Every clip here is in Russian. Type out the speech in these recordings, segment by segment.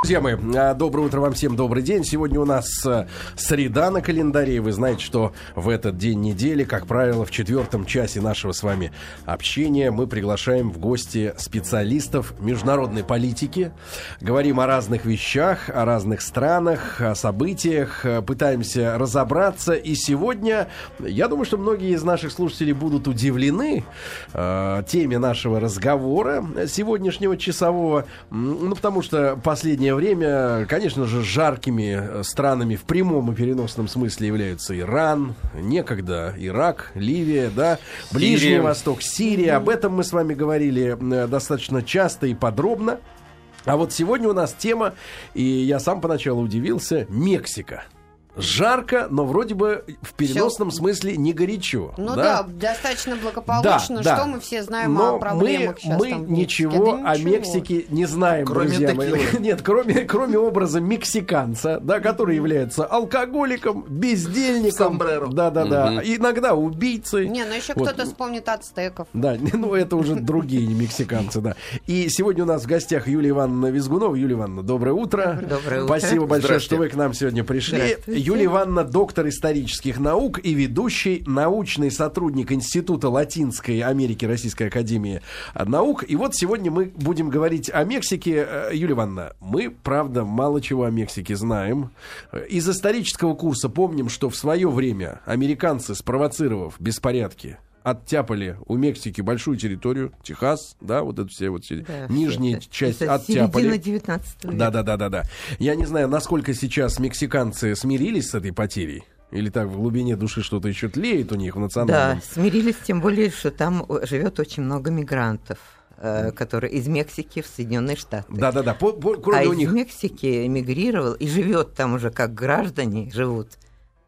Друзья мои, а, доброе утро вам всем, добрый день. Сегодня у нас а, среда на календаре, и вы знаете, что в этот день недели, как правило, в четвертом часе нашего с вами общения мы приглашаем в гости специалистов международной политики. Говорим о разных вещах, о разных странах, о событиях, а, пытаемся разобраться. И сегодня, я думаю, что многие из наших слушателей будут удивлены э, теме нашего разговора сегодняшнего часового, ну, потому что последнее время, конечно же, жаркими странами в прямом и переносном смысле являются Иран, некогда Ирак, Ливия, да, Ближний Сирия. Восток, Сирия. Об этом мы с вами говорили э, достаточно часто и подробно. А вот сегодня у нас тема, и я сам поначалу удивился, Мексика. Жарко, но вроде бы в переносном смысле не горячо. Ну да, достаточно благополучно, Да, да. что мы все знаем Но о проблемах мы, сейчас мы там ничего Да о ничего. Мексике не знаем, Кроме друзья мои. Нет, кроме, кроме образа мексиканца, да, который является алкоголиком, бездельником. Сомбреро. Да, да, да. Иногда убийцей. Не, ну еще Вот. кто-то вспомнит ацтеков. Да, ну это уже другие не мексиканцы, да. И сегодня у нас в гостях Юлия Ивановна Визгунова. Юлия Ивановна, доброе утро. Доброе утро. Спасибо большое, что вы к нам сегодня пришли. Юлия Ивановна, доктор исторических наук и ведущий научный сотрудник Института Латинской Америки Российской Академии наук. И вот сегодня мы будем говорить о Мексике. Э, Юлия Ивановна, мы, правда, мало чего о Мексике знаем. Э, Из исторического курса помним, что в свое время американцы, спровоцировав беспорядки, оттяпали у Мексики большую территорию, Техас, да, вот это все вот все Да, нижняя это- часть это оттяпали. Середина 19 века. Да, да, да, да, да. Я не знаю, насколько сейчас мексиканцы смирились с этой потерей. Или так в глубине души что-то еще тлеет у них в Да, национальном. смирились, тем более, что там э, живет очень много мигрантов, э, которые из Мексики в Соединенные Штаты. Да, да, да. По- по- кроме а у из них. Мексики эмигрировал и живет там уже как граждане, живут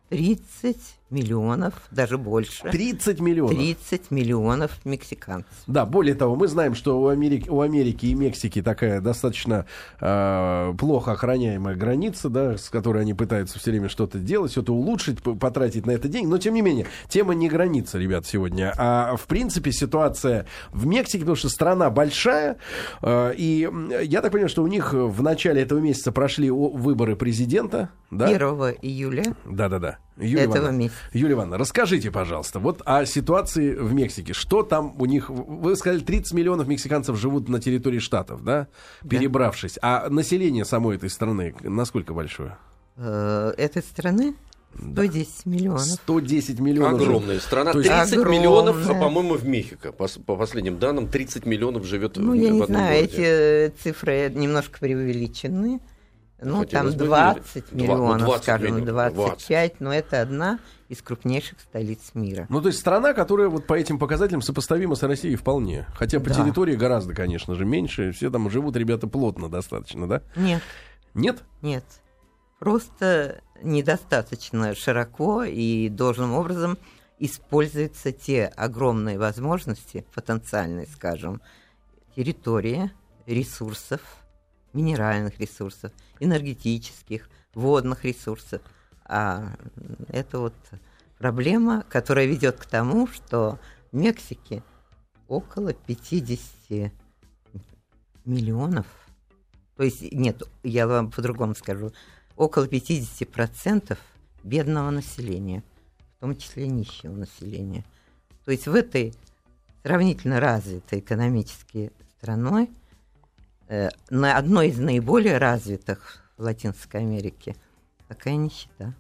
30 миллионов, даже больше. 30 миллионов. 30 миллионов мексиканцев. Да, более того, мы знаем, что у Америки, у Америки и Мексики такая достаточно э, плохо охраняемая граница, да, с которой они пытаются все время что-то делать, что-то улучшить, потратить на это деньги. Но, тем не менее, тема не граница, ребят, сегодня. А, в принципе, ситуация в Мексике, потому что страна большая, э, и я так понимаю, что у них в начале этого месяца прошли выборы президента, да? 1 июля Да-да-да. Юлия этого Ивановна, месяца. Юлия Ивановна, расскажите, пожалуйста, вот о ситуации в Мексике. Что там у них... Вы сказали, 30 миллионов мексиканцев живут на территории штатов, да? Перебравшись. А население самой этой страны насколько большое? э, этой страны 110 миллионов. 110 миллионов. Огромная страна. То есть- 30 Огромная. миллионов, а, по-моему, в Мехико. По, по последним данным, 30 миллионов живет Ну, в, я в не одном знаю, городе. эти э, цифры немножко преувеличены. Ну, Хотелось там бы 20 верить. Два- ну, миллионов, 20 скажем, миллионов, 25, но это одна из крупнейших столиц мира. Ну, то есть страна, которая вот по этим показателям сопоставима с Россией вполне. Хотя по Да. территории гораздо, конечно же, меньше. Все там живут ребята плотно достаточно, да? Нет, Нет? нет. Просто недостаточно широко и должным образом используются те огромные возможности, потенциальные, скажем, территории, ресурсов, минеральных ресурсов, энергетических, водных ресурсов. А это вот проблема, которая ведет к тому, что в Мексике около 50 миллионов, то есть, нет, я вам по-другому скажу, около 50% бедного населения, в том числе нищего населения. То есть в этой сравнительно развитой экономически страной, на одной из наиболее развитых в Латинской Америке, такая нищета.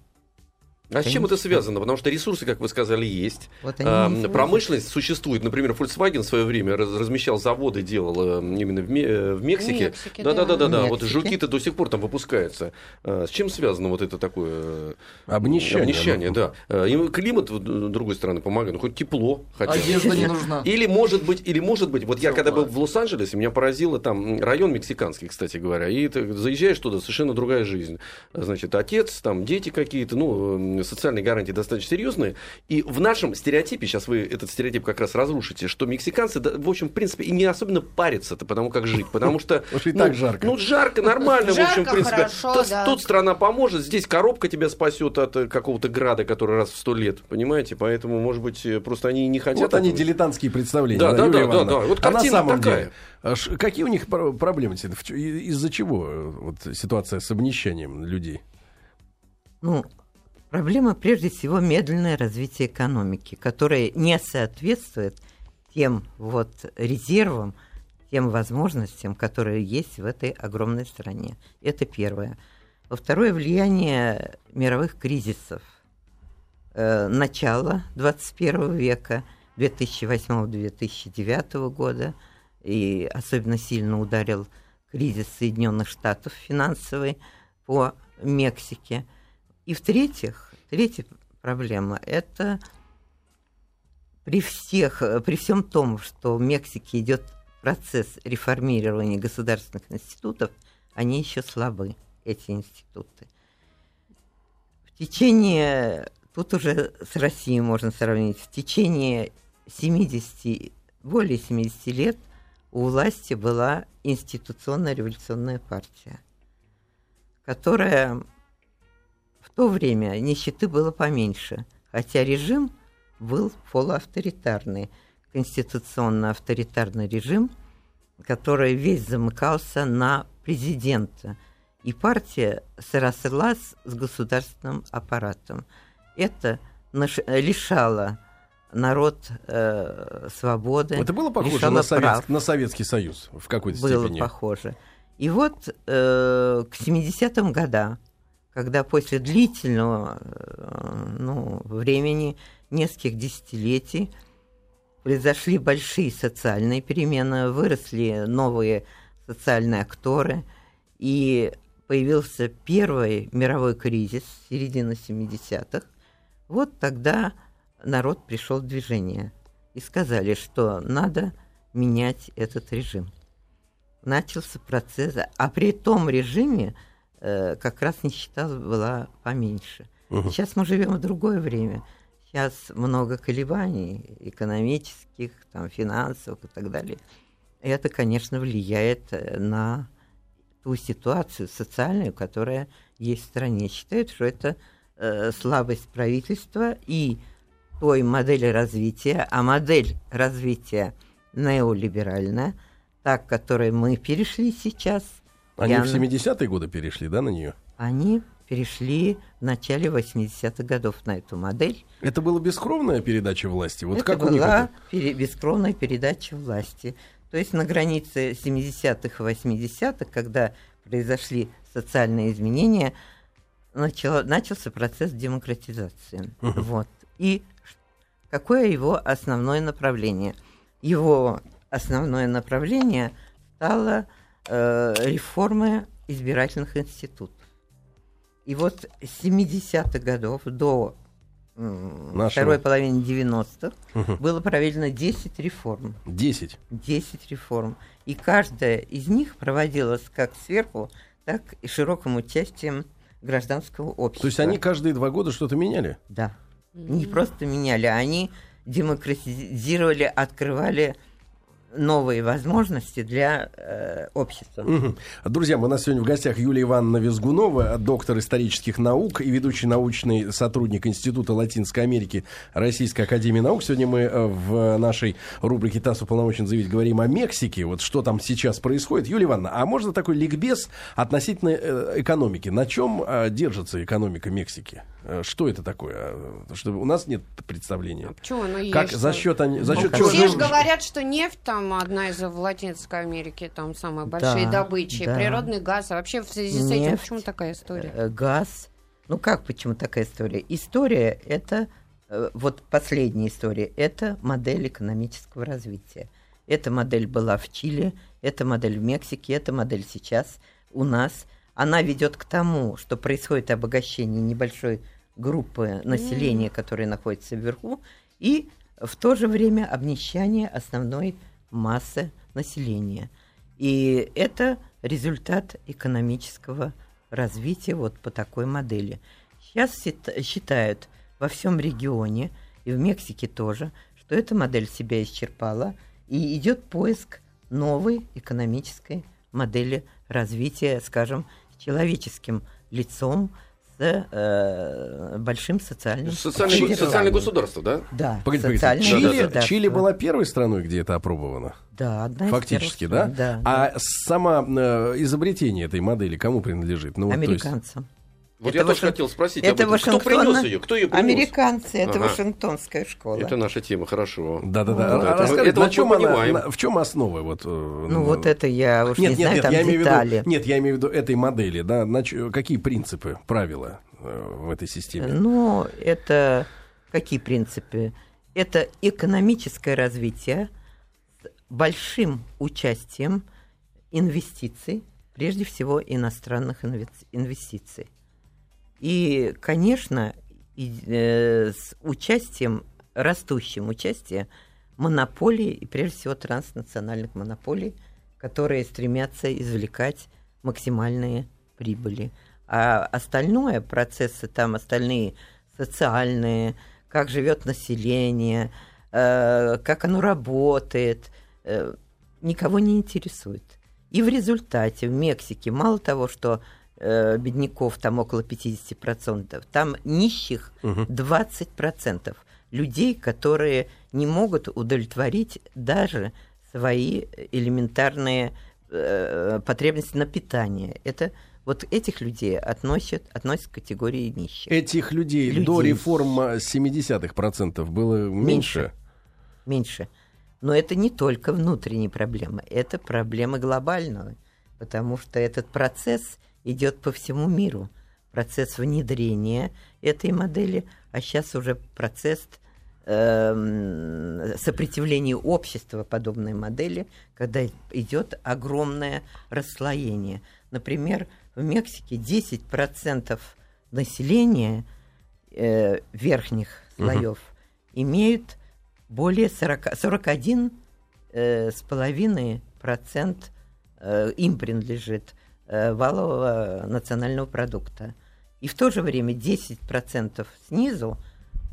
А с чем это связано? Потому что ресурсы, как вы сказали, есть. Вот они А, промышленность существует. Например, Volkswagen в свое время раз- размещал заводы, делал э, именно в, Ме- э, в Мексике. Мексике, да, да, да, да, да. Вот жуки-то до сих пор там выпускаются. А, С чем связано вот это такое э, Обнищание. обнищание, да. А, И климат, с другой стороны, помогает. Ну, хоть тепло хотя бы. Одежда не нужна. Или может быть, или может быть, вот я когда был в Лос-Анджелесе, меня поразило там район мексиканский, кстати говоря, и ты заезжаешь туда, совершенно другая жизнь. Значит, отец, там дети какие-то, ну, социальные гарантии достаточно серьезные. И в нашем стереотипе, сейчас вы этот стереотип как раз разрушите, что мексиканцы, в общем, в принципе, и не особенно парятся-то, потому как жить. Потому что... Уж и так жарко. Ну, жарко, нормально, в общем, в принципе. хорошо, да. Тут страна поможет, здесь коробка тебя спасет от э, какого-то града, который раз в сто лет, понимаете? Поэтому, может быть, э, просто они не хотят... Вот они дилетантские представления. Да, да, да, да, да. Вот а на самом такая. деле, а какие у них пр- проблемы? Из-за чего э, вот, ситуация с обнищанием людей? Ну, проблема прежде всего медленное развитие экономики, которое не соответствует тем вот резервам, тем возможностям, которые есть в этой огромной стране. Это первое. Во второе, влияние мировых кризисов. Э, начало 21 века, 2008-2009 года, и особенно сильно ударил кризис Соединенных Штатов финансовый по Мексике. И в-третьих, третья проблема – это при всех, при всем том, что в Мексике идет процесс реформирования государственных институтов, они еще слабы, эти институты. В течение, тут уже с Россией можно сравнить, в течение 70, более 70 лет у власти была институционная революционная партия, которая то время нищеты было поменьше, хотя режим был полуавторитарный, конституционно-авторитарный режим, который весь замыкался на президента. И партия срослась с государственным аппаратом. Это лишало народ э, свободы. Это было похоже на, Совет- прав. на Советский Союз в какой-то Было степени? похоже. И вот э, к 70-м годам, когда после длительного э, ну, времени, нескольких десятилетий, произошли большие социальные перемены, выросли новые социальные акторы, и появился первый мировой кризис середины 70-х, вот тогда народ пришел в движение и сказали, что надо менять этот режим. Начался процесс, а при том режиме э, как раз нищета была поменьше. Мгм. Сейчас мы живем в другое время. Сейчас много колебаний экономических, там, финансовых и так далее. Это, конечно, влияет э, на ту ситуацию социальную, которая есть в стране. Считают, что это э, слабость правительства и той модели развития, а модель развития неолиберальная, та, к которой мы перешли сейчас, Они в она- 70-е годы перешли, да, на нее? они перешли в начале 80-х годов на эту модель. Это была бескровная передача власти? Вот это как у них была это? пере- бескровная передача власти. То есть на границе 70-х и 80-х, когда произошли социальные изменения, начало- начался процесс демократизации. Мгм. Вот. И какое его основное направление? Его основное направление стало э, реформа избирательных институтов. И вот с 70-х годов до Нашего. второй половины 90-х Мгм. было проведено 10 реформ. 10. 10 реформ. И каждая из них проводилась как сверху, так и широким участием гражданского общества. То есть они каждые два года что-то меняли? Да. Не просто меняли, они демократизировали, открывали новые возможности для э, общества. Мгм. Друзья, мы у нас сегодня в гостях Юлия Ивановна Визгунова, доктор исторических наук и ведущий научный сотрудник Института Латинской Америки Российской Академии Наук. Сегодня мы э, в нашей рубрике «ТАСС уполномочен заявить» говорим о Мексике. Вот что там сейчас происходит. Юлия Ивановна, а можно такой ликбез относительно э, экономики? На чем э, держится экономика Мексики? Что это такое? Потому что у нас нет представления. А почему оно есть? Как, за счет, они- за Ну, счет как- чего? Все же говорят, что нефть там одна из в Латинской Америке, там самые большие Да, добычи, да. природный газ. А вообще в связи с этим почему такая история? э, газ. Ну как, почему такая история? История это, э, вот последняя история, это модель экономического развития. Эта модель была в Чили, эта модель в Мексике, эта модель сейчас у нас. Она ведет к тому, что происходит обогащение небольшой группы населения, которая находится вверху, и в то же время обнищание основной массы населения. И это результат экономического развития вот по такой модели. Сейчас считают во всем регионе, и в Мексике тоже, что эта модель себя исчерпала, и идет поиск новой экономической модели развития, скажем, с человеческим лицом, э, большим социальным Социальное, социальное государство, да? Да, Погодите, погодите. социальное Чили, государство. Чили была первой страной, где это опробовано? Да, одна из Фактически, да? стран, да, А само э, изобретение этой модели кому принадлежит? Ну, Американцам. Вот Это я тоже Вашин- хотел спросить это об этом. Кто Вашингтон- принес ее? Кто ее принес? Американцы, это Ага. Вашингтонская школа. Это наша тема, хорошо. Да-да-да. Да, А это- вот чем мы она- понимаем. на- в чем основа? Вот, э, Ну вот это я уж Нет, не нет, знаю, нет, там я имею в детали. виду, нет, я имею в виду этой модели, да, на какие принципы, правила э, в этой системе? Ну, это какие принципы? Это экономическое развитие с большим участием инвестиций, прежде всего иностранных инвес- инвестиций. И, конечно, и, э, с участием, растущим участием монополий, и прежде всего транснациональных монополий, которые стремятся извлекать максимальные прибыли. А остальное, процессы там, остальные социальные, как живет население, э, как оно работает, э, никого не интересует. И в результате в Мексике мало того, что э, бедняков там около 50%, там нищих Мгм. 20% людей, которые не могут удовлетворить даже свои элементарные э, потребности на питание. Это вот этих людей относят, относят к категории нищих. Этих людей, Людей. до реформ э, 70-х процентов было меньше? меньше. Но это не только внутренние проблемы, это проблемы глобальные, потому что этот процесс идет по всему миру. Процесс внедрения этой модели, а сейчас уже процесс эм, сопротивления общества подобной модели, когда идет огромное расслоение. Например, в Мексике 10% населения э, верхних слоев имеют более 40, 41 э, с половиной процент э, им принадлежит э, валового национального продукта. И в то же время 10% снизу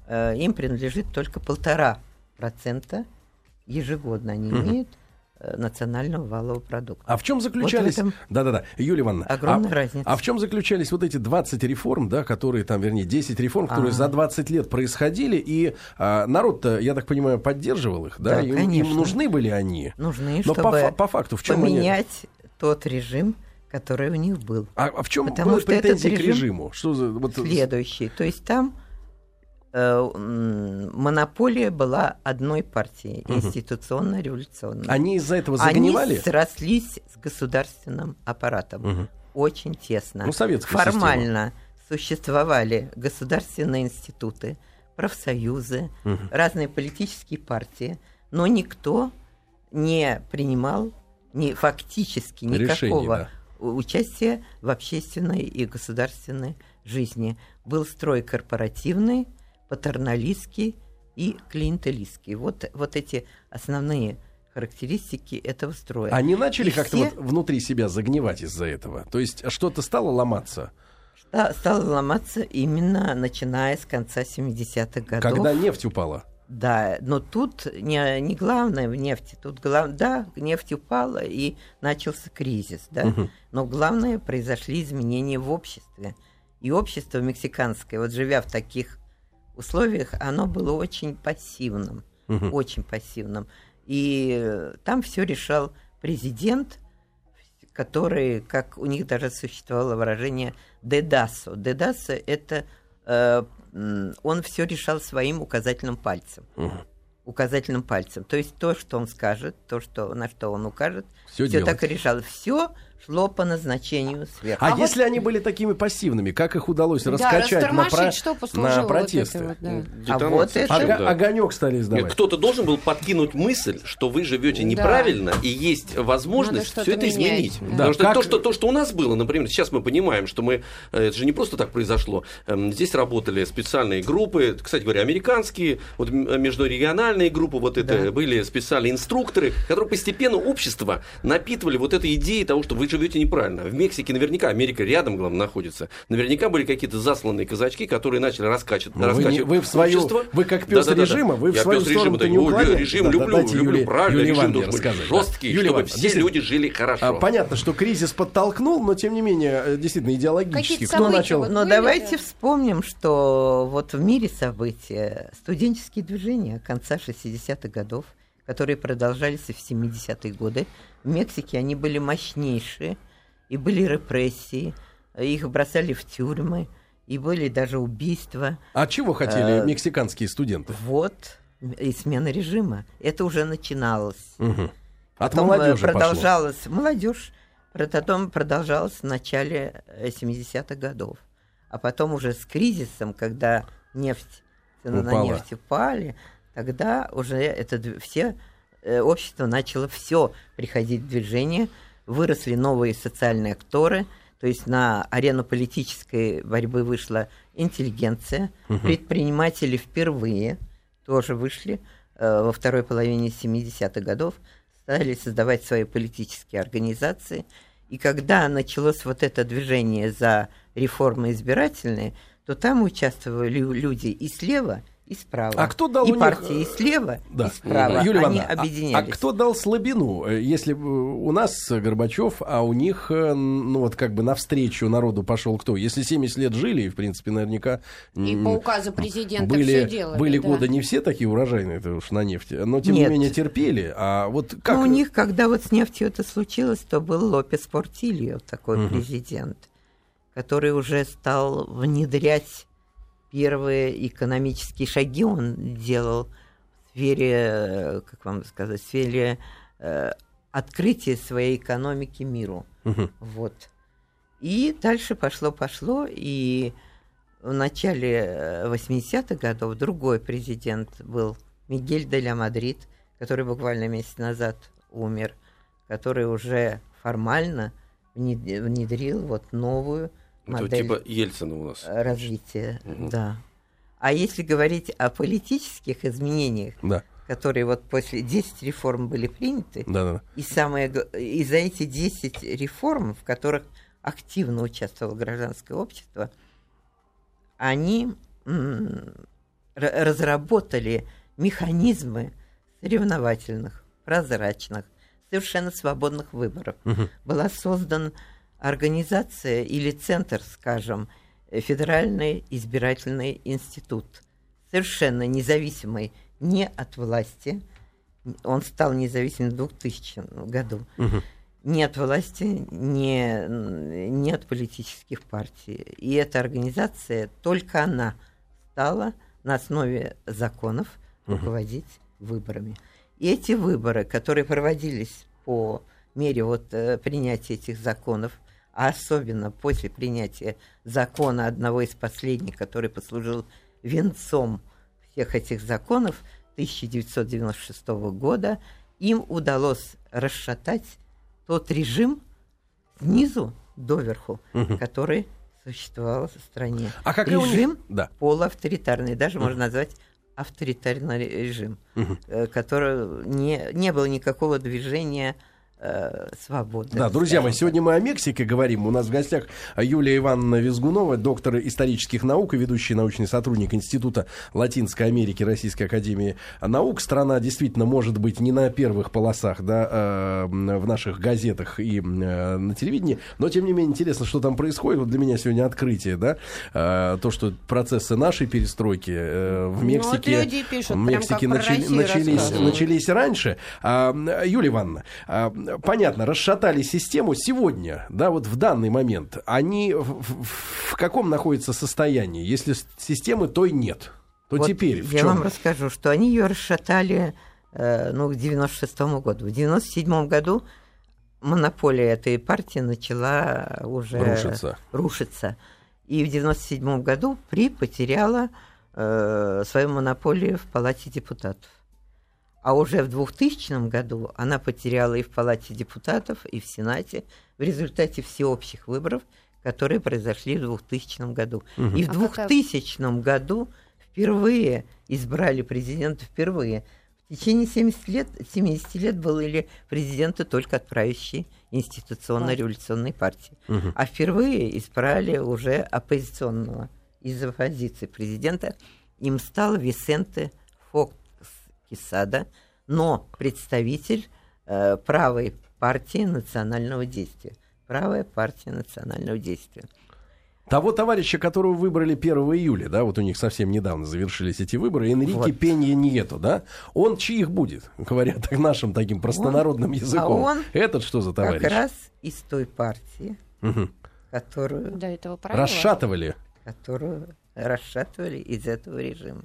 э, им принадлежит только полтора процента ежегодно они Мгм. имеют э, национального валового продукта. А в чем заключались... этом Да-да-да, Юлия Ивановна. огромная а, разница. а в чем заключались вот эти 20 реформ, да, которые там, вернее, 10 реформ, которые А. за 20 лет происходили, и а, народ-то, я так понимаю, поддерживал их, да? Да, им, им конечно. нужны были они. Нужны, Но по, чтобы фа- по факту в чем они... поменять тот режим, который у них был. А, а в чем Потому что этот претензии к режим режиму? Что за... Вот, следующий. То есть там э, монополия была одной партии, Мгм. институционно-революционной. Они из-за этого Они загнивали? срослись с государственным аппаратом Мгм. очень тесно. Ну, советская Формально существовали государственные институты, профсоюзы, Мгм. разные политические партии, но никто не принимал ни, фактически никакого да. У- участия в общественной и государственной жизни. Был строй корпоративный, патерналистский и клиентелистский. Вот, вот эти основные характеристики этого строя. Они начали И как-то все- вот внутри себя загнивать из-за этого? То есть что-то стало ломаться? Ста- стало ломаться именно начиная с конца 70-х годов. Когда нефть упала? Да, но тут не, не главное в нефти. Тут глав... да, нефть упала и начался кризис, да. Мгм. Но главное, произошли изменения в обществе. И общество мексиканское, вот живя в таких условиях, оно было очень пассивным, Мгм. очень пассивным. И э, там все решал президент, который, как у них даже существовало выражение «дедасо». «Дедасо» — это э, он все решал своим указательным пальцем. Мгм. Указательным пальцем. То есть то, что он скажет, то, что, на что он укажет, все так и решал. Все шло по назначению сверху. А, А вот- если они были такими пассивными, как их удалось Да, раскачать на, про- что на вот протесты? это вот, да. Детонация, вот это- Ога-. Огонек стали Нет, издавать. Кто-то должен был подкинуть мысль, что вы живете Да. неправильно, и есть возможность все это менять, изменить. да. Потому что как- то, что то, что у нас было, например, сейчас мы понимаем, что мы э, это же не просто так произошло. Эм, Здесь работали специальные группы, кстати говоря, американские, вот междурегиональные группы, вот это Да. были специальные инструкторы, которые постепенно общество напитывали вот этой идеей того, что вы вы живете неправильно. В Мексике наверняка, Америка рядом, главное, находится. Наверняка были какие-то засланные казачки, которые начали раскачивать, Ну, вы, не- раскачивать вы в свою, общество. вы как пес Да-да-да-да. режима, вы в Я свою пес режима, сторону да, не уклоняетесь. Режим Да, люблю, дайте люблю, Юлии- правильно. Юлии режим должен быть да. жесткий, Юлия чтобы Ивановна, все люди жили хорошо. А, Понятно, что кризис подтолкнул, но тем не менее, э, действительно, идеологически. Какие-то Кто начал? Но давайте да. вспомним, что вот в мире события студенческие движения конца 60-х годов, которые продолжались и в 70-е годы, в Мексике они были мощнейшие, и были репрессии, их бросали в тюрьмы, и были даже убийства. А чего хотели Э, мексиканские студенты? Вот, и смена режима. Это уже начиналось. Мгм. От Потом, э, молодежи пошло. продолжалось, молодежь, потом продолжалось в начале э, 70-х годов. А потом уже с кризисом, когда нефть, цены на Упала. нефть упали, тогда уже это все э, общество начало все приходить в движение, выросли новые социальные акторы, то есть на арену политической борьбы вышла интеллигенция, предприниматели впервые тоже вышли э, во второй половине 70-х годов, стали создавать свои политические организации. И когда началось вот это движение за реформы избирательные, то там участвовали лю- люди и слева, и справа. А кто дал и них, партии э, и слева, Да. и справа. Юлия Они Ивановна, а- объединялись. А, кто дал слабину? Э, Если э, у нас Горбачев, а у них, э, ну вот как бы навстречу народу пошел кто? Если 70 лет жили, и, в принципе, наверняка... И м, по указу президента были, все делали. были да. годы не все такие урожайные, это уж на нефти, но тем Нет. не менее терпели. А вот как... Ну, у них, когда вот с нефтью это случилось, то был Лопес Портильо, такой Мгм. президент, который уже стал внедрять первые экономические шаги. Он делал в сфере, э, как вам сказать, в сфере э, открытия своей экономики миру. Мгм. Вот. И дальше пошло-пошло, и в начале э, 80-х годов другой президент был Мигель де ля Мадрид, который буквально месяц назад умер, который уже формально внед- внедрил вот новую Это модель типа Ельцина у нас. развития. Мгм. Да. А если говорить о политических изменениях, Да, которые вот после 10 реформ были приняты, да, да. и, самое, и за эти 10 реформ, в которых активно участвовало гражданское общество, они разработали механизмы соревновательных, прозрачных, совершенно свободных выборов. Мгм. Была создана организация или центр, скажем, Федеральный избирательный институт, совершенно независимый не от власти, он стал независимым в 2000 году, Мгм. ни от власти, ни, ни от политических партий. И эта организация, только она стала на основе законов руководить выборами. И эти выборы, которые проводились по мере вот, э, принятия этих законов, а особенно после принятия закона одного из последних, который послужил венцом всех этих законов 1996 года, им удалось расшатать тот режим снизу доверху, Мгм. который существовал в стране. А какая у них- режим Да. полуавторитарный, даже можно назвать авторитарный режим, э, который не, не было никакого движения э, свободы. Да, друзья мои, сегодня мы о Мексике говорим. У нас в гостях Юлия Ивановна Визгунова, доктор исторических наук и ведущий научный сотрудник Института Латинской Америки Российской Академии Наук. Страна действительно может быть не на первых полосах, да, э, в наших газетах и э, на телевидении, но тем не менее интересно, что там происходит. Вот для меня сегодня открытие, да, э, то, что процессы нашей перестройки э, в Ну, вот Мексике, люди пишут, в Мексике начали- начались, начались раньше. А, Юлия Ивановна, а, понятно, расшатали систему сегодня, да, вот в данный момент. Они в, в- в каком находятся состоянии? Если системы той нет, то Вот теперь в я чем? вам расскажу, что они ее расшатали э, ну, к 96 году. В 97 году монополия этой партии начала уже Рушиться. рушиться. И в 97 году ПРИ потеряла э, свою монополию в Палате депутатов. А уже в 2000 году она потеряла и в Палате депутатов, и в Сенате в результате всеобщих выборов, которые произошли в 2000 году. И в А какая- 2000 году впервые избрали президента впервые. В течение 70 лет, 70 лет были президенты только от правящей институционно-революционной партии. Мгм. А впервые избрали уже оппозиционного из оппозиции президента. Им стал Висенте Фокс Кисада, но представитель э, правой партии национального действия. Правая партия национального действия. Того товарища, которого выбрали 1 июля, да, вот у них совсем недавно завершились эти выборы, Энрике Вот. Пенья Ниету, да, он чьих будет, говоря так нашим таким простонародным языком? он Этот что за товарищ? Как раз из той партии, Мгм. которую, До этого правила. Расшатывали. которую расшатывали из этого режима.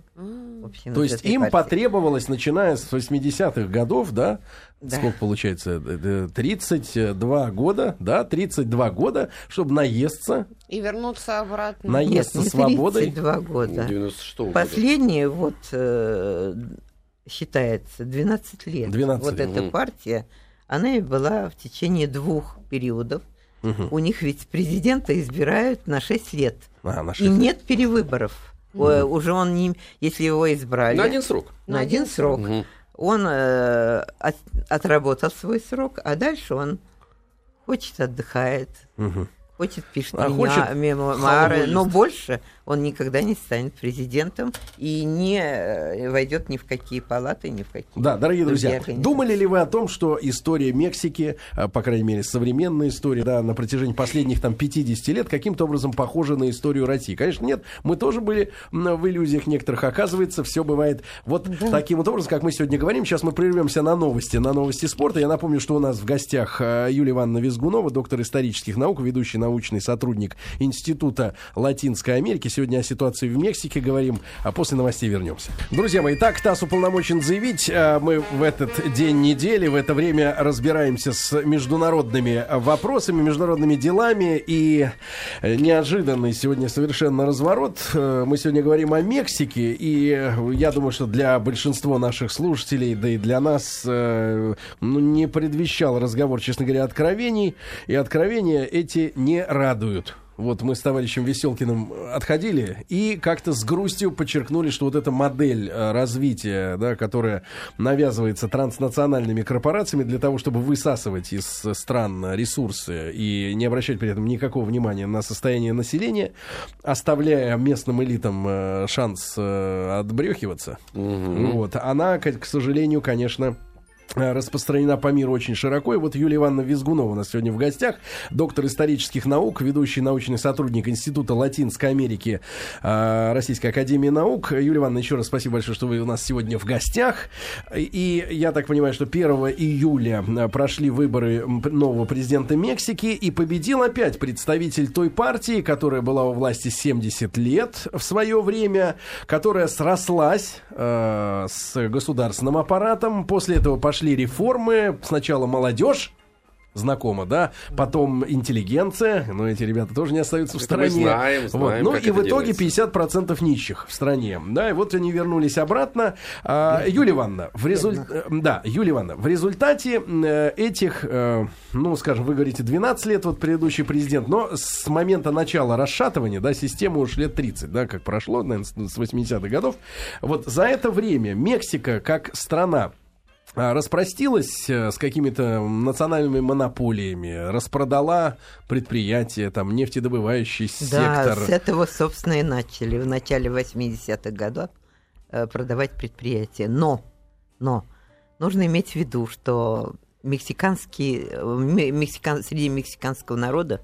Общем, То есть им партии. потребовалось, начиная с 80-х годов, да, Да. сколько получается, э, э, 32 года, да, 32 года, чтобы наесться, И вернуться обратно. На- Нет, наесться не свободой. 32 года. 96 года. Последние вот э, считается 12 лет. 12 вот лет. эта партия, она и была в течение двух периодов. Мгм. У них ведь президента избирают на 6 лет. А, на И шесть лет. нет перевыборов. Э, Уже он не, если его избрали На один срок. на один срок, Мгм. он э, от- отработал свой срок, а дальше он хочет отдыхает, Мгм. Хочет пишет А меня- хочет мемуары, но больше он никогда не станет президентом и не э, войдет ни в какие палаты, ни в какие. Да, дорогие друзья, думали ли вы о том, что история Мексики, а, по крайней мере, современная история, да, на протяжении последних там 50 лет каким-то образом похожа на историю России? Конечно, нет, мы тоже были в иллюзиях некоторых. Оказывается, все бывает вот таким вот образом, как мы сегодня говорим. Сейчас мы прервемся на новости, на новости спорта. Я напомню, что у нас в гостях а, Юлия Ивановна Визгунова, доктор исторических наук, ведущий научный сотрудник Института Латинской Америки. Сегодня о ситуации в Мексике говорим, а после новостей вернемся. Друзья мои, так ТАСС уполномочен заявить. а, Мы в этот день недели, в это время разбираемся с международными вопросами, международными делами. И э, неожиданный сегодня совершенно разворот. Э, Мы сегодня говорим о Мексике. И э, я думаю, что для большинства наших слушателей, да и для нас, э, ну, не предвещал разговор, честно говоря, откровений. И откровения эти не радуют. Вот мы с товарищем Веселкиным отходили и как-то с грустью подчеркнули, что вот эта модель э, развития, да, которая навязывается транснациональными корпорациями для того, чтобы высасывать из стран ресурсы и не обращать при этом никакого внимания на состояние населения, оставляя местным элитам э, шанс э, отбрехиваться, вот, она, к, сожалению, конечно, распространена по миру очень широко. И вот Юлия Ивановна Визгунова у нас сегодня в гостях, доктор исторических наук, ведущий научный сотрудник Института Латинской Америки э, Российской Академии Наук. Юлия Ивановна, еще раз спасибо большое, что вы у нас сегодня в гостях. И я так понимаю, что 1 июля э, прошли выборы нового президента Мексики, и победил опять представитель той партии, которая была у власти 70 лет в свое время, которая срослась э, с государственным аппаратом. После этого пошли реформы. Сначала молодежь. Знакомо, да? Потом интеллигенция, но эти ребята тоже не остаются в Это мы стороне. знаем, Вот. знаем, Ну как и в это итоге делается. 50% нищих в стране. Да, и вот они вернулись обратно. А, Юлия Ивановна, в результ... э, да, Юлия Ивановна, в результате э, этих, э, ну, скажем, вы говорите 12 лет, вот предыдущий президент, но с момента начала расшатывания, да, системы уж лет 30, да, как прошло, наверное, с 80-х годов. Вот за это время Мексика как страна распростилась э, с какими-то национальными монополиями, распродала предприятия, там, нефтедобывающий Да, сектор. с этого, собственно, и начали в начале 80-х годов э, продавать предприятия. Но, но нужно иметь в виду, что мексиканские, э, ме- мексикан, среди мексиканского народа,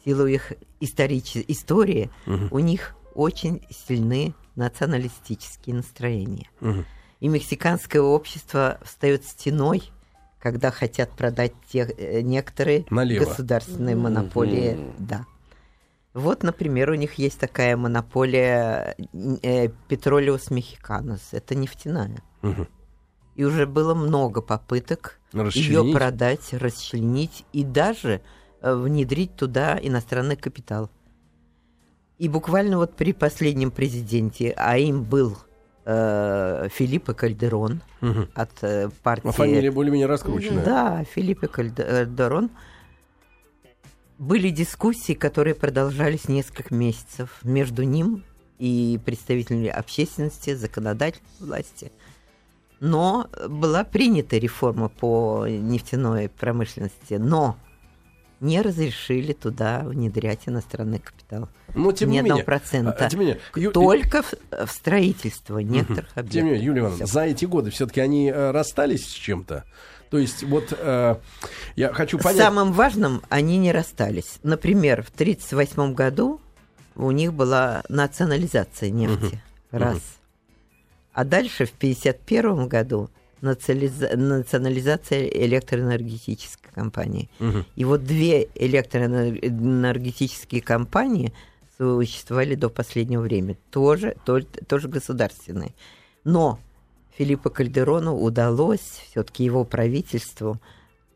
в силу их историчес- истории, у них очень сильны националистические настроения. Мгм. И мексиканское общество встает стеной, когда хотят продать те, э, некоторые Налево. государственные монополии. Мгм. Да. Вот, например, у них есть такая монополия э, Петролиус Мexicанus. Это нефтяная. Мгм. И уже было много попыток ее продать, расчленить и даже э, внедрить туда иностранный капитал. И буквально вот при последнем президенте, а им был э, Филиппо Кальдерон Мгм. от э, партии... А фамилия более-менее раскрученная. Да, Филиппе Кальдерон. Были дискуссии, которые продолжались несколько месяцев между ним и представителями общественности, законодательной власти. Но была принята реформа по нефтяной промышленности. Но не разрешили туда внедрять иностранный капитал. Но тем Ни не менее, процента. а, тем не менее, Ю- Только в, в строительство некоторых Тем не объектов. менее, Юлия Ивановна, за эти годы все-таки они э, расстались с чем-то. То есть, вот э, я хочу понять. Самым важным они не расстались. Например, в 1938 году у них была национализация нефти. Раз. А дальше в 1951 году национализация электроэнергетической компании. Мгм. И вот две электроэнергетические компании существовали до последнего времени, тоже, тоже, тоже государственные. Но Филиппу Кальдерону удалось все-таки его правительству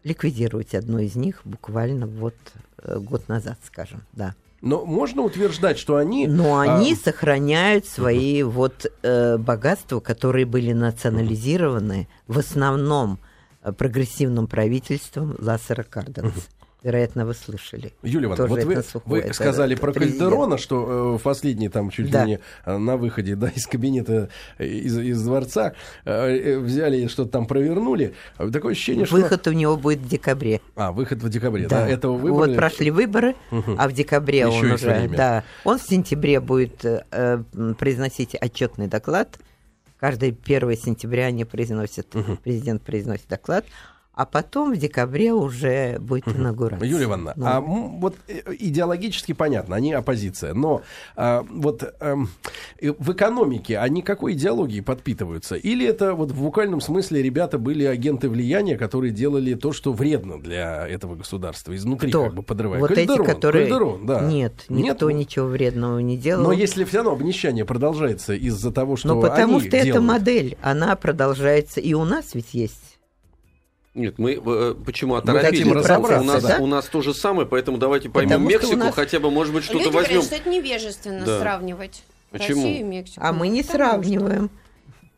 ликвидировать одну из них буквально вот э, год назад, скажем, да. Но можно утверждать, что они... Но а, они сохраняют свои вот э, богатства, которые были национализированы в основном э, прогрессивным правительством Лассера Карденс. Вероятно, вы слышали. Юлия Ивановна, вот это вы, сухую, вы это сказали про президент. Кальдерона, что э, в последний там чуть Да. ли не э, на выходе да, из кабинета, э, из, из дворца, э, э, взяли и что-то там провернули. Такое ощущение, что... Выход у него будет в декабре. А, выход в декабре, да? Этого Вот выбрали. прошли выборы, а в декабре Еще он уже, время. да, он в сентябре будет э, произносить отчетный доклад. Каждое 1 сентября они произносят, президент произносит доклад, а потом в декабре уже будет инаугурация. Юлия Ивановна, Ну, а вот э, идеологически понятно, они оппозиция, но а, вот э, в экономике они какой идеологией подпитываются? Или это вот в буквальном смысле ребята были агенты влияния, которые делали то, что вредно для этого государства, изнутри кто? как бы подрывая? Вот Кальдерон, эти, которые... Кальдерон, да. Нет, никто Нет? ничего вредного не делал. Но если все равно обнищание продолжается из-за того, что Ну, потому они что эта делают. модель, она продолжается, и у нас ведь есть. Нет, мы э, почему хотим оторопились? разобраться, у, нас, да? у нас то же самое, поэтому давайте поймем Потому Мексику, нас- хотя бы, может быть, что-то Люди возьмем. говорят, что это невежественно Да. сравнивать Почему? Россию и Мексику. А мы не Потому сравниваем.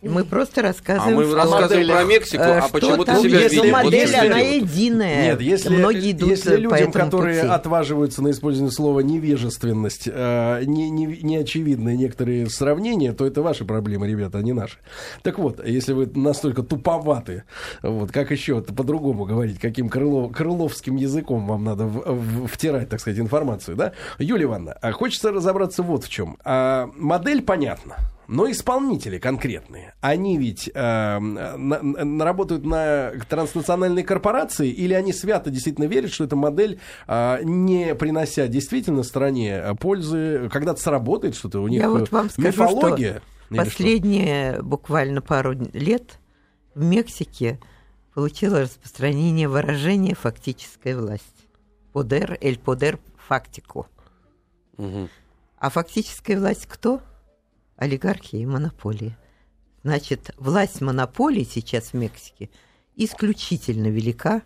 Мы просто А рассказываем, мы что- рассказываем про Мексику, Э, а что почему ты там, себя если ну, видишь? Вот модель, если она вот- единая. Нет, если, Многие идут если людям, которые пути. отваживаются на использование слова невежественность, э, не, не, неочевидные некоторые сравнения, то это ваши проблемы, ребята, а не наши. Так вот, если вы настолько туповаты, вот, как еще вот по-другому говорить, каким крыло- крыловским языком вам надо в- в- втирать, так сказать, информацию, да? Юлия Ивановна, а хочется разобраться вот в чем. А, модель понятна. Но исполнители конкретные, они ведь э, на- на- работают на транснациональной корпорации или они свято действительно верят, что эта модель, э, не принося действительно стране э, пользы, когда-то сработает что-то у них Я вот э, вам скажу, мифология? что или что? последние буквально пару лет в Мексике получило распространение выражения «фактическая власть». «Подер, эль подер фактику». Мгм. А фактическая власть кто? Олигархия и монополии. Значит, власть монополий сейчас в Мексике исключительно велика,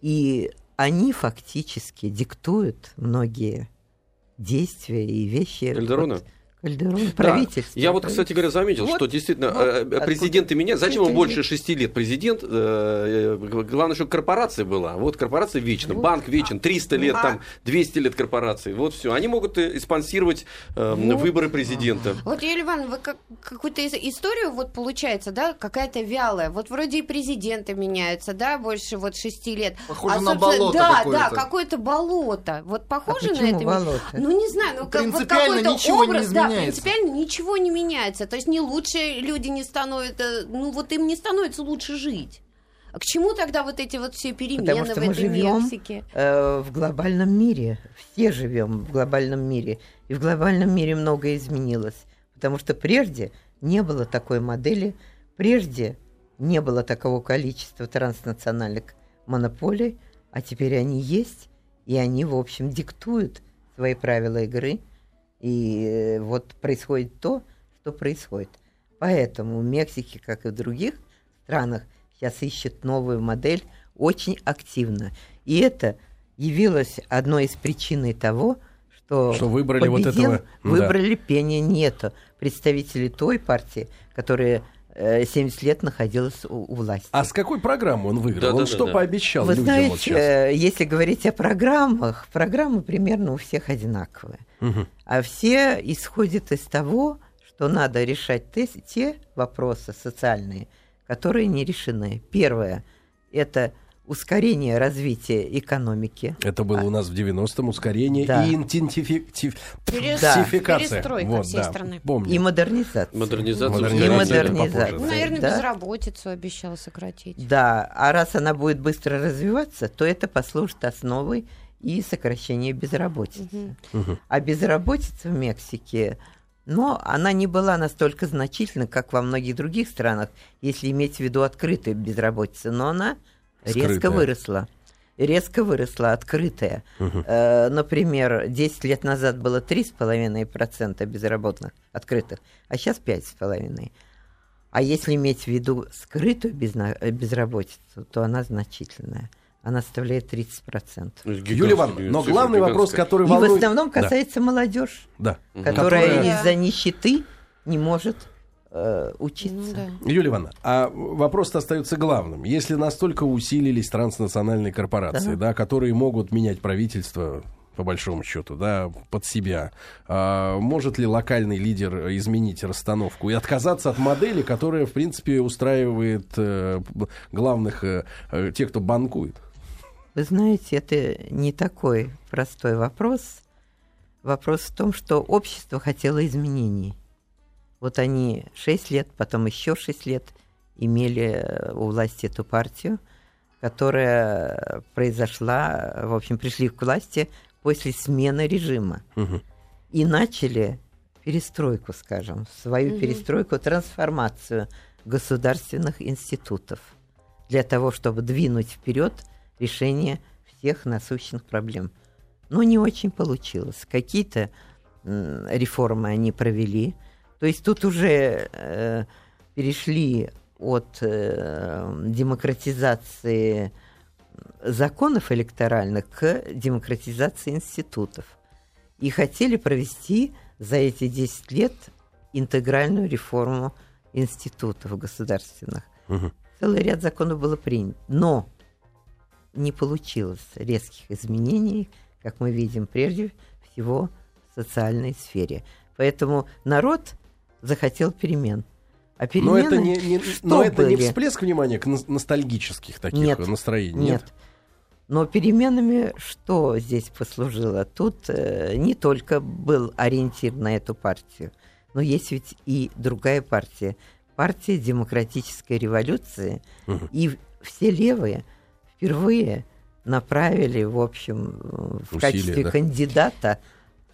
и они фактически диктуют многие действия и вещи. Кальдерона? Вот Кальдерон, Да. правительство. Я вот, кстати говоря, заметил, Вот, что действительно вот э, откуда. президенты меня. Зачем им больше и- шести лет президент? Э, э, Главное, чтобы корпорация была. Вот корпорация вечна, банк вечен, 300 лет, А- там 200 лет корпорации. Вот все. Они могут э, спонсировать э, Вот. выборы президента. Вот, Юлия Ивановна, вы как, какую-то ис- историю вот получается, да, какая-то вялая. Вот вроде и президенты меняются, да, больше вот шести лет. Похоже А, на болото Да, какое-то. да, какое-то болото. Вот А похоже на почему это? болото? Ну, не знаю, ну, как, вот какой-то образ, да, изменяется. принципиально ничего не меняется. То есть не лучше люди не становятся, ну, вот им не становится лучше жить. А к чему тогда вот эти вот все перемены Потому что в мы этой живем Мексике? э, в глобальном мире. Все живем в глобальном мире. И в глобальном мире многое изменилось. Потому что прежде не было такой модели, прежде не было такого количества транснациональных монополий, а теперь они есть, и они, в общем, диктуют свои правила игры. И вот происходит то, что происходит. Поэтому в Мексике, как и в других странах, сейчас ищут новую модель очень активно. И это явилось одной из причин того, что, Что выбрали вот победил, этого, да. Выбрали Пения Нету, представителей той партии, которая 70 лет находилась у, у власти. А с какой программы он выиграл? он Да-да-да-да. что пообещал Вы людям знаете, вот сейчас? э, если говорить о программах, программы примерно у всех одинаковые. Мгм. А все исходят из того, что надо решать те, те вопросы социальные, которые не решены. Первое – это ускорение развития экономики. Это было у нас в 90-м ускорение Да. и интенсификация. Перес- перестройка всей страны. Помню. И модернизация. Модернизация. Модернизация И модернизация. Ну, наверное, да. безработицу обещал сократить. Да, а раз она будет быстро развиваться, то это послужит основой и сокращения безработицы. Мгм. А безработица в Мексике, но она не была настолько значительна, как во многих других странах, если иметь в виду открытую безработицу, но она резко выросла. Резко выросла, открытая. Э, например, 10 лет назад было 3,5% безработных открытых, а сейчас 5,5%. А если иметь в виду скрытую э, безработицу, то она значительная. Она составляет 30%. Ну, Юлия Ивановна, но главный вопрос, который И в волнует... основном Да, касается молодежь, Да. которая Которая- из-за нищеты не может э, учиться. Ну да. Юлия Ивановна, а вопрос остается главным. Если настолько усилились транснациональные корпорации, да. которые могут менять правительство, по большому счету, да, под себя, а может ли локальный лидер изменить расстановку и отказаться от модели, которая, в принципе, устраивает э, главных, э, э, тех, кто банкует? Вы знаете, это не такой простой вопрос. Вопрос в том, что общество хотело изменений. Вот они 6 лет, потом еще 6 лет имели э, у власти эту партию, которая произошла, в общем, пришли к власти после смены режима. Мгм. И начали перестройку, скажем, свою Мгм. перестройку, трансформацию государственных институтов для того, чтобы двинуть вперед решение всех насущных проблем. Но не очень получилось. Какие-то реформы они провели. То есть тут уже э, перешли от э, демократизации законов электоральных к демократизации институтов. И хотели провести за эти 10 лет интегральную реформу институтов государственных. Мгм. Целый ряд законов было принят. Но не получилось резких изменений, как мы видим, прежде всего в социальной сфере. Поэтому народ захотел перемен. А перемены Но это не, не- но это не были? всплеск внимания к ностальгических таких Нет. настроений. Нет. Но переменами что здесь послужило? Тут э, не только был ориентир на эту партию, но есть ведь и другая партия. Партия демократической революции. Мгм. И все левые впервые направили, в общем, э, в Усилия, качестве да? кандидата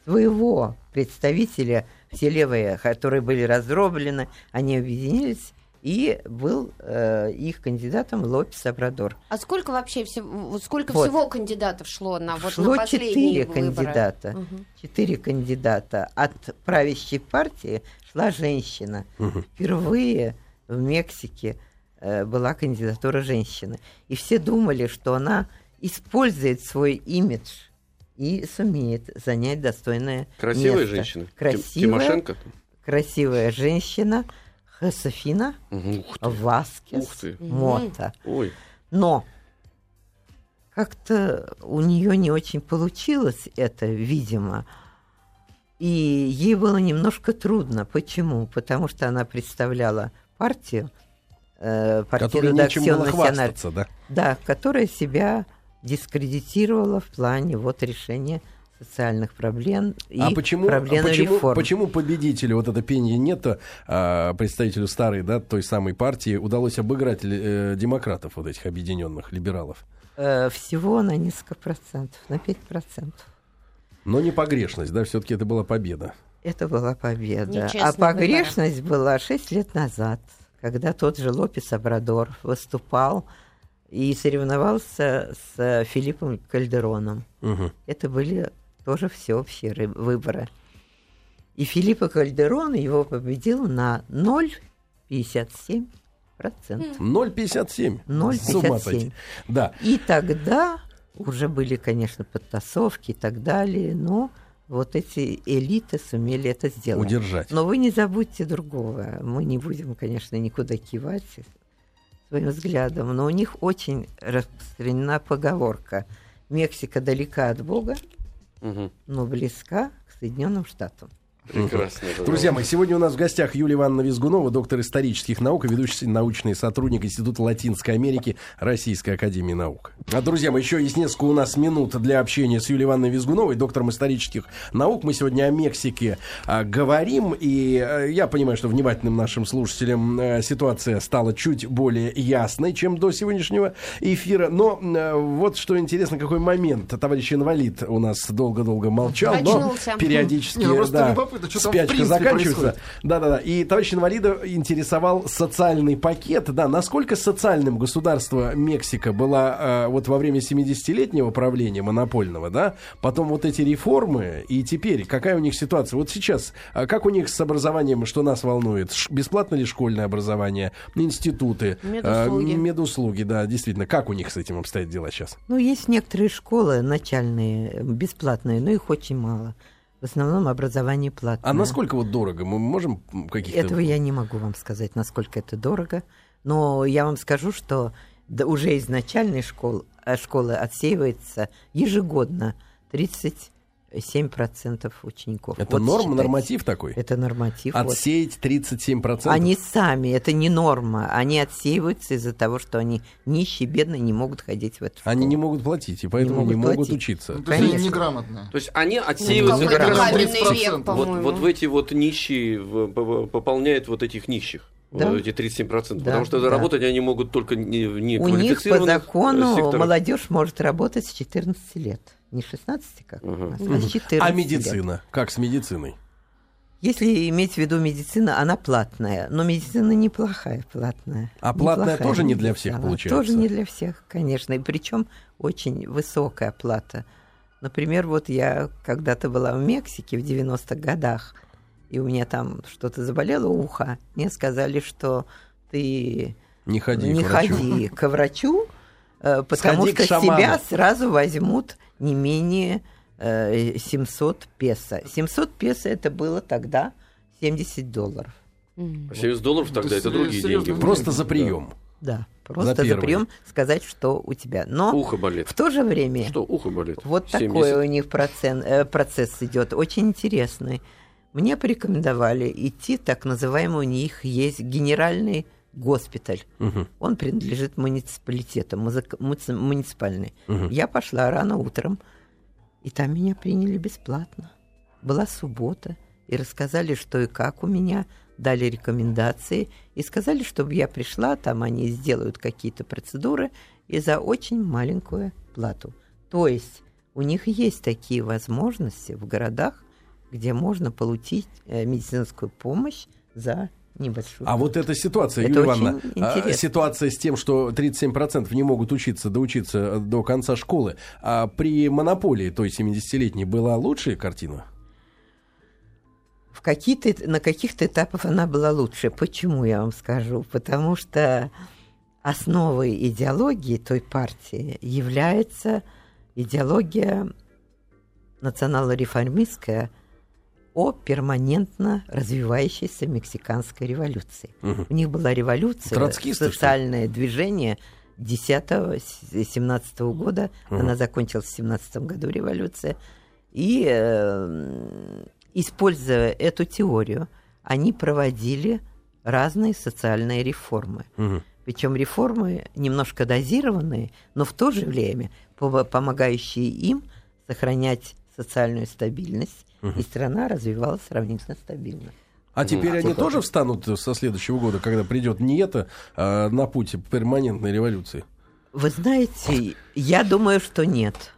своего представителя, все левые, которые были раздроблены, они объединились, и был э, их кандидатом Лопес Обрадор. А сколько вообще всего, сколько Вот. всего кандидатов шло на вот Шло на четыре кандидата. Четыре кандидата. От правящей партии шла женщина. Мгм. Впервые в Мексике э, была кандидатура женщины. И все думали, что она использует свой имидж и сумеет занять достойное Красивая место. женщина. Красивая, Тимошенко. красивая женщина Хосефина Мгм. Ух ты. Васкес Ух ты. Мота. Ой. Но как-то у нее не очень получилось это, видимо. И ей было немножко трудно. Почему? Потому что она представляла партию, э, партию было Националь- да? да, которая себя дискредитировала в плане вот решения социальных проблем и а почему, проблем почему, реформ. почему победителю, вот это пенье нет, а, представителю старой, да, той самой партии, удалось обыграть э, демократов, вот этих объединенных либералов? Э, всего на несколько процентов, на 5 процентов. Но не погрешность, да, все-таки это была победа. Это была победа. Нечестные А погрешность была 6 лет назад, когда тот же Лопес Обрадор выступал и соревновался с Филиппом Кальдероном. Мгм. Это были тоже всеобщие ры- выборы. И Филиппо Кальдерон его победил на 0,57 процентов. 0,57. 0,57. С ума сойти. Да. И тогда уже были, конечно, подтасовки и так далее, но вот эти элиты сумели это сделать. Удержать. Но вы не забудьте другого. Мы не будем, конечно, никуда кивать своим взглядом, но у них очень распространена поговорка «Мексика далека от Бога, Мгм. но близка к Соединенным Штатам». Прекрасно. Друзья мои, сегодня у нас в гостях Юлия Ивановна Визгунова, доктор исторических наук и ведущий научный сотрудник Института Латинской Америки Российской Академии Наук. А, друзья мои, еще есть несколько у нас минут для общения с Юлией Ивановной Визгуновой, доктором исторических наук. Мы сегодня о Мексике а, говорим, и а, я понимаю, что внимательным нашим слушателям а, ситуация стала чуть более ясной, чем до сегодняшнего эфира. Но а, вот что интересно, какой момент. Товарищ инвалид у нас долго-долго молчал, но Очнулся. периодически Не, просто да, любопытно, что спячка заканчивается. Да-да-да. И товарищ инвалида интересовал социальный пакет. Да, насколько социальным государство Мексика была э, вот во время 70-летнего правления монопольного, да, потом вот эти реформы, и теперь какая у них ситуация? Вот сейчас, а как у них с образованием, что нас волнует? Ш- Бесплатно ли школьное образование, институты, Медуслуги. э, медуслуги, да, действительно. Как у них с этим обстоят дела сейчас? Ну, есть некоторые школы начальные, э, бесплатные, но их очень мало. В основном образование платное. А насколько вот дорого? Мы можем каких-то... Этого я не могу вам сказать, насколько это дорого. Но я вам скажу, что да, уже из начальной школы, э, школы отсеивается ежегодно 37% учеников. Это Вот норм, считайте. норматив такой? Это норматив. вот. Отсеять 37%? Они сами, это не норма. Они отсеиваются из-за того, что они нищие, бедные, не могут ходить в эту школу. Они не могут платить, и поэтому не могут могут, платить. учиться. Ну, то есть они Конечно. неграмотные. То есть они Ну, отсеиваются какой-то как раз каменный 30%. век, вот, вот в эти вот нищие в- по- пополняют вот этих нищих. Да. Вот эти 37%. Да, потому что да. работать они могут только не, в У них по неквалифицированных закону секторах. молодежь может работать с 14 лет. Не 16, как у Мгм. нас, а с 14 А лет. медицина? Как с медициной? Если иметь в виду медицина, она платная. Но медицина неплохая, платная. А платная Неплохая тоже не для медицина. всех получается? Тоже не для всех, конечно. И причем очень высокая плата. Например, вот я когда-то была в Мексике в 90-х годах, и у меня там что-то заболело ухо. Мне сказали, что ты Не ходи не к врачу. ходи к врачу, э, потому Сходи что тебя сразу возьмут не менее э, 700 песо. 700 песо это было тогда 70 долларов. М. 70 долларов тогда есть это другие деньги. Просто за прием. Да, просто за, первый. прием сказать, что у тебя. Но Ухо болит. в то же время Что, ухо болит? вот 70. такой у них процент, э, процесс идет, очень интересный. Мне порекомендовали идти, так называемый у них есть генеральный госпиталь. Мгм. Он принадлежит муниципалитету, музыка- муниципальный. Мгм. Я пошла рано утром, и там меня приняли бесплатно. Была суббота, и рассказали, что и как у меня, дали рекомендации, и сказали, чтобы я пришла, там они сделают какие-то процедуры, и за очень маленькую плату. То есть у них есть такие возможности в городах, где можно получить э, медицинскую помощь за небольшую А вот эта ситуация, Это Юлия Ивановна, а, интересно. ситуация с тем, что 37% не могут учиться, доучиться до конца школы, а при монополии той 70-летней была лучшая картина? В какие-то, на каких-то этапах она была лучше. Почему, я вам скажу? Потому что основой идеологии той партии является идеология национал-реформистская о перманентно развивающейся мексиканской революции. Мгм. У них была революция, Троцкисты, что социальное движение 10-17 года. Мгм. Она закончилась в 17 году, революция. И, э, используя эту теорию, они проводили разные социальные реформы. Мгм. Причем реформы немножко дозированные, но в то же время по- помогающие им сохранять социальную стабильность, и страна развивалась сравнительно стабильно. А теперь они Типа- тоже встанут со следующего года, когда придет не это, а на путь перманентной революции? Вы знаете, я думаю, что нет,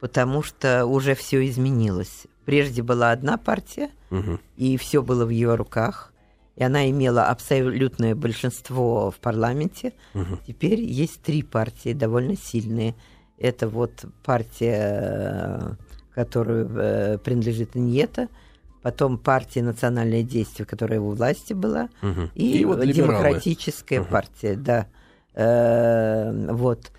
потому что уже все изменилось. Прежде была одна партия, Мгм. и все было в ее руках, и она имела абсолютное большинство в парламенте. Теперь есть три партии довольно сильные. Это вот партия, э, которую э, принадлежит Иньета, потом партия «Национальное действие», которая у власти была, Мгм. и, И вот демократическая партия, да. Э, вот.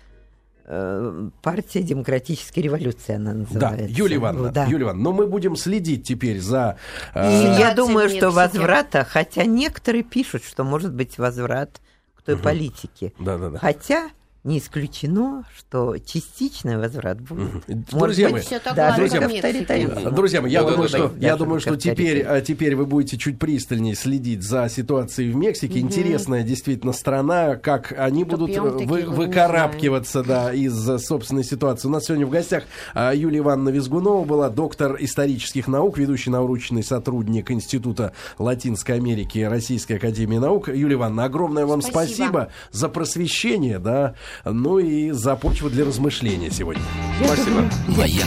Э, Партия демократической революции она Да, называется. Юлия Ивановна, Да. Юлия Ивановна, но мы будем следить теперь за... И э, я думаю, что возврата, хотя некоторые пишут, что может быть возврат к той политике. Да-да-да. Хотя не исключено, что частичный возврат будет. Друзья мои, гладко друзья. Друзья мои, я Да, думаю, да, что, да. я думаю, что теперь, а, теперь вы будете чуть пристальнее следить за ситуацией в Мексике. Интересная действительно страна, как они Что будут э, вы- выкарабкиваться да, из э, собственной ситуации. У нас сегодня в гостях а, Юлия Ивановна Визгунова была, доктор исторических наук, ведущий научный сотрудник Института Латинской Америки Российской Академии Наук. Юлия Ивановна, огромное вам спасибо, Спасибо. за просвещение, да, ну и за почву для размышления сегодня. Спасибо. Маяк.